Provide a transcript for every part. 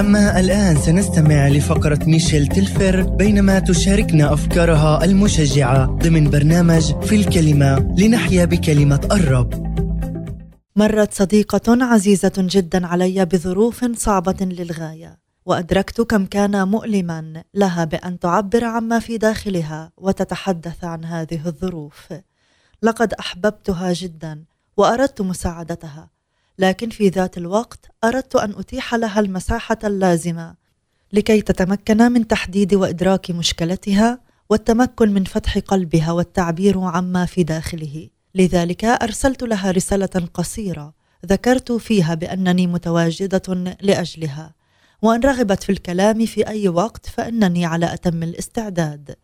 أما الآن سنستمع لفقرة ميشيل تلفر بينما تشاركنا أفكارها المشجعة ضمن برنامج في الكلمة لنحيا بكلمة الرب. مرت صديقة عزيزة جدا علي بظروف صعبة للغاية وأدركت كم كان مؤلما لها بأن تعبر عما في داخلها وتتحدث عن هذه الظروف. لقد أحببتها جدا وأردت مساعدتها لكن في ذات الوقت أردت أن أتيح لها المساحة اللازمة لكي تتمكن من تحديد وإدراك مشكلتها والتمكن من فتح قلبها والتعبير عما في داخله. لذلك أرسلت لها رسالة قصيرة ذكرت فيها بأنني متواجدة لأجلها وأن رغبت في الكلام في أي وقت فإنني على أتم الاستعداد.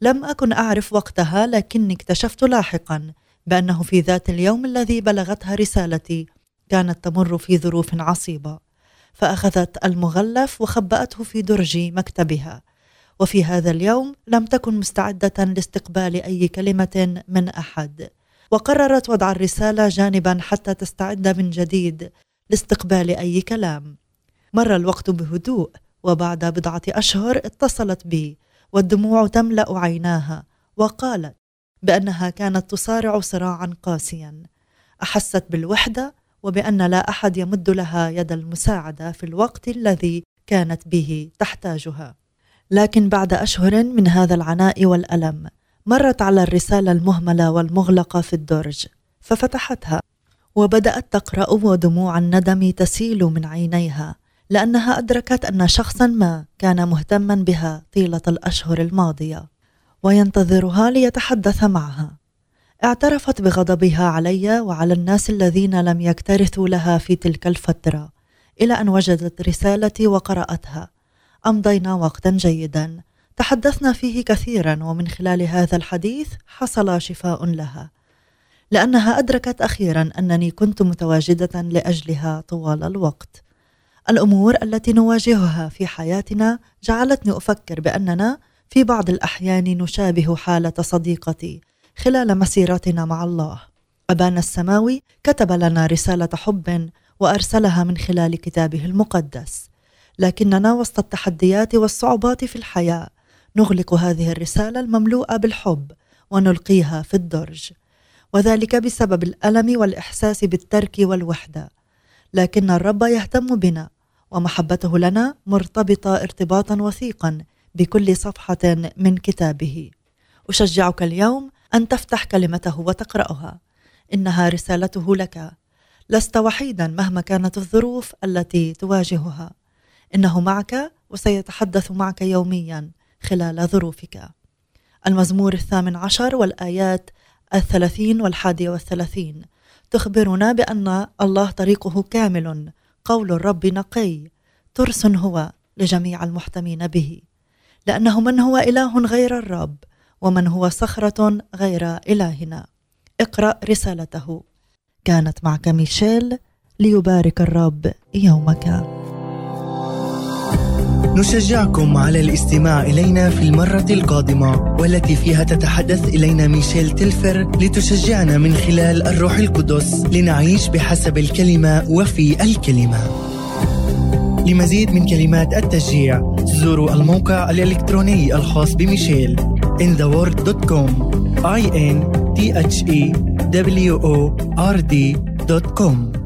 لم أكن أعرف وقتها لكني اكتشفت لاحقا بأنه في ذات اليوم الذي بلغتها رسالتي كانت تمر في ظروف عصيبة فأخذت المغلف وخبأته في درج مكتبها. وفي هذا اليوم لم تكن مستعدة لاستقبال أي كلمة من أحد. وقررت وضع الرسالة جانبا حتى تستعد من جديد لاستقبال أي كلام. مر الوقت بهدوء وبعد بضعة أشهر اتصلت بي والدموع تملأ عيناها وقالت بأنها كانت تصارع صراعا قاسيا. أحست بالوحدة وبأن لا أحد يمد لها يد المساعدة في الوقت الذي كانت به تحتاجها. لكن بعد أشهر من هذا العناء والألم مرت على الرسالة المهملة والمغلقة في الدرج ففتحتها وبدأت تقرأ ودموع الندم تسيل من عينيها لأنها أدركت أن شخصا ما كان مهتما بها طيلة الأشهر الماضية وينتظرها ليتحدث معها. اعترفت بغضبها علي وعلى الناس الذين لم يكترثوا لها في تلك الفترة إلى أن وجدت رسالتي وقرأتها. أمضينا وقتا جيدا. تحدثنا فيه كثيرا ومن خلال هذا الحديث حصل شفاء لها. لأنها أدركت أخيرا أنني كنت متواجدة لأجلها طوال الوقت. الأمور التي نواجهها في حياتنا جعلتني أفكر بأننا في بعض الأحيان نشابه حالة صديقتي خلال مسيرتنا مع الله. أبانا السماوي كتب لنا رسالة حب وأرسلها من خلال كتابه المقدس. لكننا وسط التحديات والصعوبات في الحياة نغلق هذه الرسالة المملوءة بالحب ونلقيها في الدرج. وذلك بسبب الألم والإحساس بالترك والوحدة. لكن الرب يهتم بنا ومحبته لنا مرتبطة ارتباطا وثيقا بكل صفحة من كتابه. أشجعك اليوم أن تفتح كلمته وتقرأها. إنها رسالته لك. لست وحيدا مهما كانت الظروف التي تواجهها. إنه معك وسيتحدث معك يوميا خلال ظروفك. المزمور الثامن عشر والآيات الثلاثين والحادية والثلاثين. تخبرنا بأن الله طريقه كامل. قول الرب نقي. ترس هو لجميع المحتمين به. لأنه من هو إله غير الرب. ومن هو صخرة غير إلهنا. اقرأ رسالته. كانت معك ميشيل ليبارك الرب يومك. نشجعكم على الاستماع إلينا في المرة القادمة والتي فيها تتحدث إلينا ميشيل تلفر لتشجعنا من خلال الروح القدس لنعيش بحسب الكلمة وفي الكلمة. لمزيد من كلمات التشجيع زوروا الموقع الإلكتروني الخاص بميشيل. intheworld.com i n t h e w o r d.com